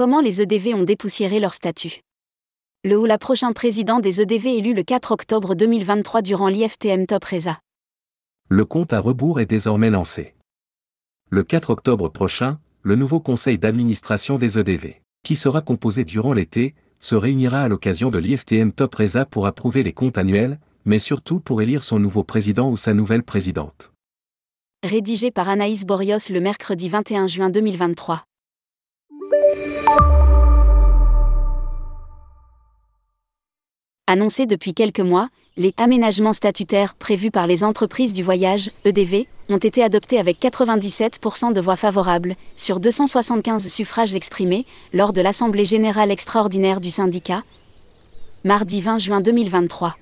Comment les EDV ont dépoussiéré leur statut? Le ou la prochain président des EDV élu le 4 octobre 2023 durant l'IFTM Top Reza. Le compte à rebours est désormais lancé. Le 4 octobre prochain, le nouveau conseil d'administration des EDV, qui sera composé durant l'été, se réunira à l'occasion de l'IFTM Top Reza pour approuver les comptes annuels, mais surtout pour élire son nouveau président ou sa nouvelle présidente. Rédigé par Anaïs Borios le mercredi 21 juin 2023. Annoncé depuis quelques mois, les aménagements statutaires prévus par les entreprises du voyage, EDV, ont été adoptés avec 97% de voix favorables, sur 275 suffrages exprimés, lors de l'Assemblée générale extraordinaire du syndicat, mardi 20 juin 2023.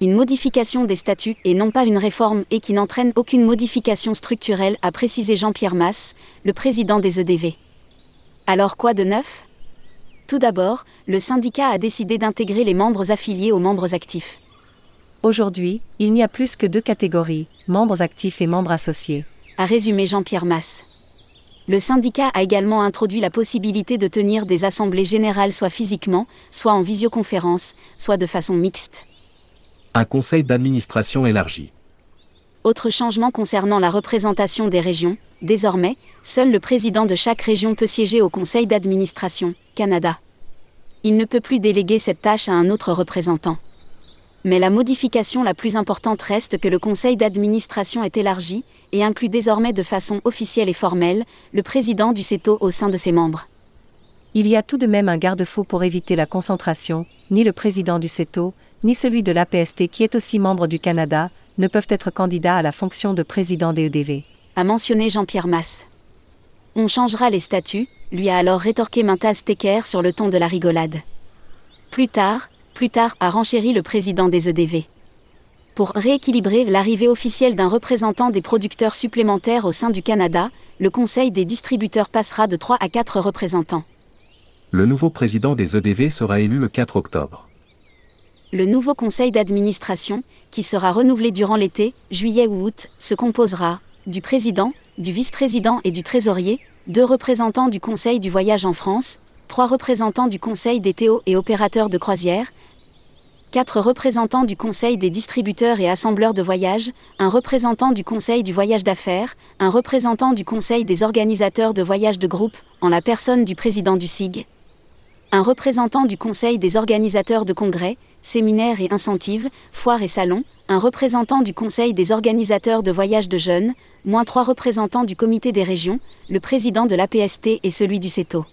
Une modification des statuts et non pas une réforme et qui n'entraîne aucune modification structurelle, a précisé Jean-Pierre Masse, le président des EDV. Alors quoi de neuf? Tout d'abord, le syndicat a décidé d'intégrer les membres affiliés aux membres actifs. Aujourd'hui, il n'y a plus que deux catégories, membres actifs et membres associés. A résumé Jean-Pierre Masse. Le syndicat a également introduit la possibilité de tenir des assemblées générales soit physiquement, soit en visioconférence, soit de façon mixte. Un conseil d'administration élargi. Autre changement concernant la représentation des régions, désormais, seul le président de chaque région peut siéger au conseil d'administration, Canada. Il ne peut plus déléguer cette tâche à un autre représentant. Mais la modification la plus importante reste que le conseil d'administration est élargi et inclut désormais de façon officielle et formelle le président du CETO au sein de ses membres. Il y a tout de même un garde-fou pour éviter la concentration, ni le président du CETO, ni celui de l'APST qui est aussi membre du Canada, ne peuvent être candidats à la fonction de président des EDV. A mentionné Jean-Pierre Masse. On changera les statuts, lui a alors rétorqué Mintaz Tecker sur le ton de la rigolade. Plus tard, plus tard, a renchéri le président des EDV. Pour rééquilibrer l'arrivée officielle d'un représentant des producteurs supplémentaires au sein du Canada, le Conseil des distributeurs passera de 3 à 4 représentants. Le nouveau président des EDV sera élu le 4 octobre le nouveau conseil d'administration, qui sera renouvelé durant l'été, juillet ou août, se composera du président, du vice-président et du trésorier, deux représentants du conseil du voyage en France, trois représentants du conseil des théo et opérateurs de croisière, quatre représentants du conseil des distributeurs et assembleurs de voyage, un représentant du conseil du voyage d'affaires, un représentant du conseil des organisateurs de voyage de groupe, en la personne du président du SIG, un représentant du conseil des organisateurs de congrès, séminaires et incentives, foires et salons, un représentant du Conseil des organisateurs de voyages de jeunes, moins trois représentants du Comité des régions, le président de l'APST et celui du CETO.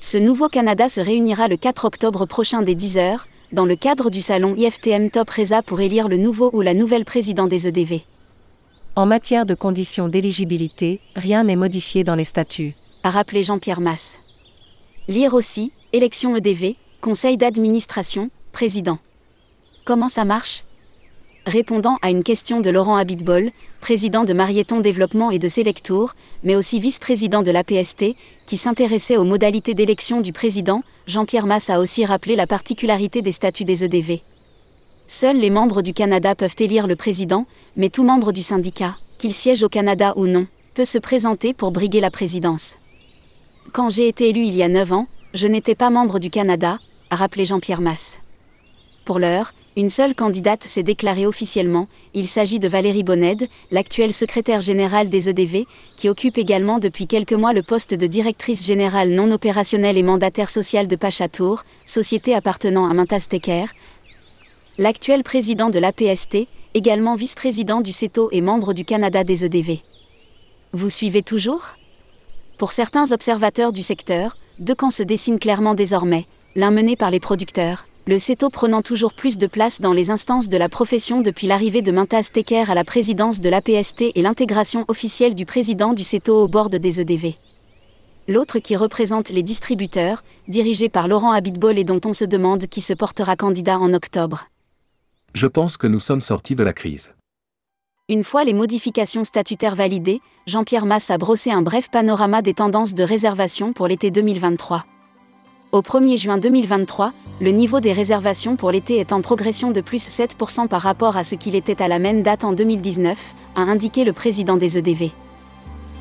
Ce nouveau Canada se réunira le 4 octobre prochain dès 10h, dans le cadre du salon IFTM Top Reza pour élire le nouveau ou la nouvelle président des EDV. En matière de conditions d'éligibilité, rien n'est modifié dans les statuts. A rappelé Jean-Pierre Masse. Lire aussi, élection EDV, conseil d'administration, Président. Comment ça marche? Répondant à une question de Laurent Abitbol, président de Marieton Développement et de Selectour, mais aussi vice-président de l'APST, qui s'intéressait aux modalités d'élection du président, Jean-Pierre Masse a aussi rappelé la particularité des statuts des EDV. Seuls les membres du Canada peuvent élire le président, mais tout membre du syndicat, qu'il siège au Canada ou non, peut se présenter pour briguer la présidence. Quand j'ai été élu il y a 9 ans, je n'étais pas membre du Canada, a rappelé Jean-Pierre Masse. Pour l'heure, une seule candidate s'est déclarée officiellement, il s'agit de Valérie Bonned, l'actuelle secrétaire générale des EDV, qui occupe également depuis quelques mois le poste de directrice générale non opérationnelle et mandataire sociale de Pachatour, société appartenant à Mintas L'actuel président de l'APST, également vice-président du CETO et membre du Canada des EDV. Vous suivez toujours? Pour certains observateurs du secteur, deux camps se dessinent clairement désormais, l'un mené par les producteurs, le CETO prenant toujours plus de place dans les instances de la profession depuis l'arrivée de Mintaz Tecker à la présidence de l'APST et l'intégration officielle du président du CETO au bord des EDV. L'autre qui représente les distributeurs, dirigé par Laurent Abitbol et dont on se demande qui se portera candidat en octobre. Je pense que nous sommes sortis de la crise. Une fois les modifications statutaires validées, Jean-Pierre Masse a brossé un bref panorama des tendances de réservation pour l'été 2023. Au 1er juin 2023, le niveau des réservations pour l'été est en progression de plus 7% par rapport à ce qu'il était à la même date en 2019, a indiqué le président des EDV.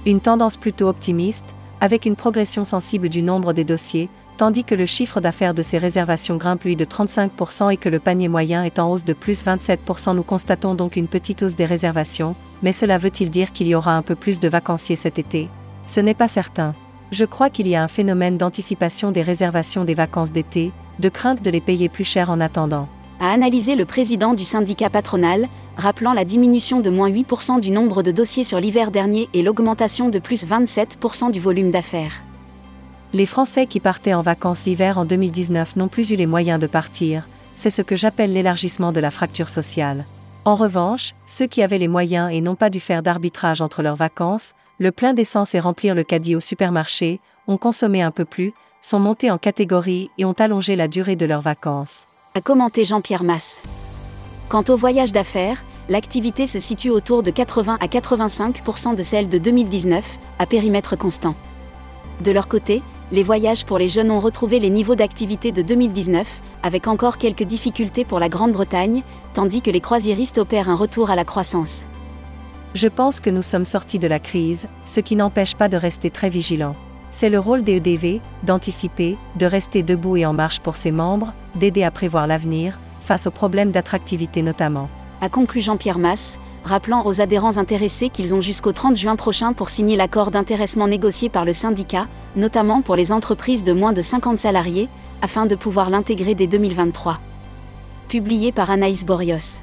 Une tendance plutôt optimiste, avec une progression sensible du nombre des dossiers, tandis que le chiffre d'affaires de ces réservations grimpe lui de 35% et que le panier moyen est en hausse de plus 27%. Nous constatons donc une petite hausse des réservations, mais cela veut-il dire qu'il y aura un peu plus de vacanciers cet été? Ce n'est pas certain. Je crois qu'il y a un phénomène d'anticipation des réservations des vacances d'été, de crainte de les payer plus cher en attendant. A analysé le président du syndicat patronal, rappelant la diminution de moins 8% du nombre de dossiers sur l'hiver dernier et l'augmentation de plus 27% du volume d'affaires. Les Français qui partaient en vacances l'hiver en 2019 n'ont plus eu les moyens de partir, c'est ce que j'appelle l'élargissement de la fracture sociale. En revanche, ceux qui avaient les moyens et n'ont pas dû faire d'arbitrage entre leurs vacances, le plein d'essence et remplir le caddie au supermarché, ont consommé un peu plus, sont montés en catégorie et ont allongé la durée de leurs vacances. A commenté Jean-Pierre Masse. Quant au voyage d'affaires, l'activité se situe autour de 80 à 85% de celle de 2019, à périmètre constant. De leur côté, les voyages pour les jeunes ont retrouvé les niveaux d'activité de 2019, avec encore quelques difficultés pour la Grande-Bretagne, tandis que les croisiéristes opèrent un retour à la croissance. Je pense que nous sommes sortis de la crise, ce qui n'empêche pas de rester très vigilants. C'est le rôle des EDV, d'anticiper, de rester debout et en marche pour ses membres, d'aider à prévoir l'avenir, face aux problèmes d'attractivité notamment. A conclu Jean-Pierre Masse, rappelant aux adhérents intéressés qu'ils ont jusqu'au 30 juin prochain pour signer l'accord d'intéressement négocié par le syndicat, notamment pour les entreprises de moins de 50 salariés, afin de pouvoir l'intégrer dès 2023. Publié par Anaïs Borios.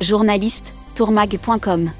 Journaliste, tourmag.com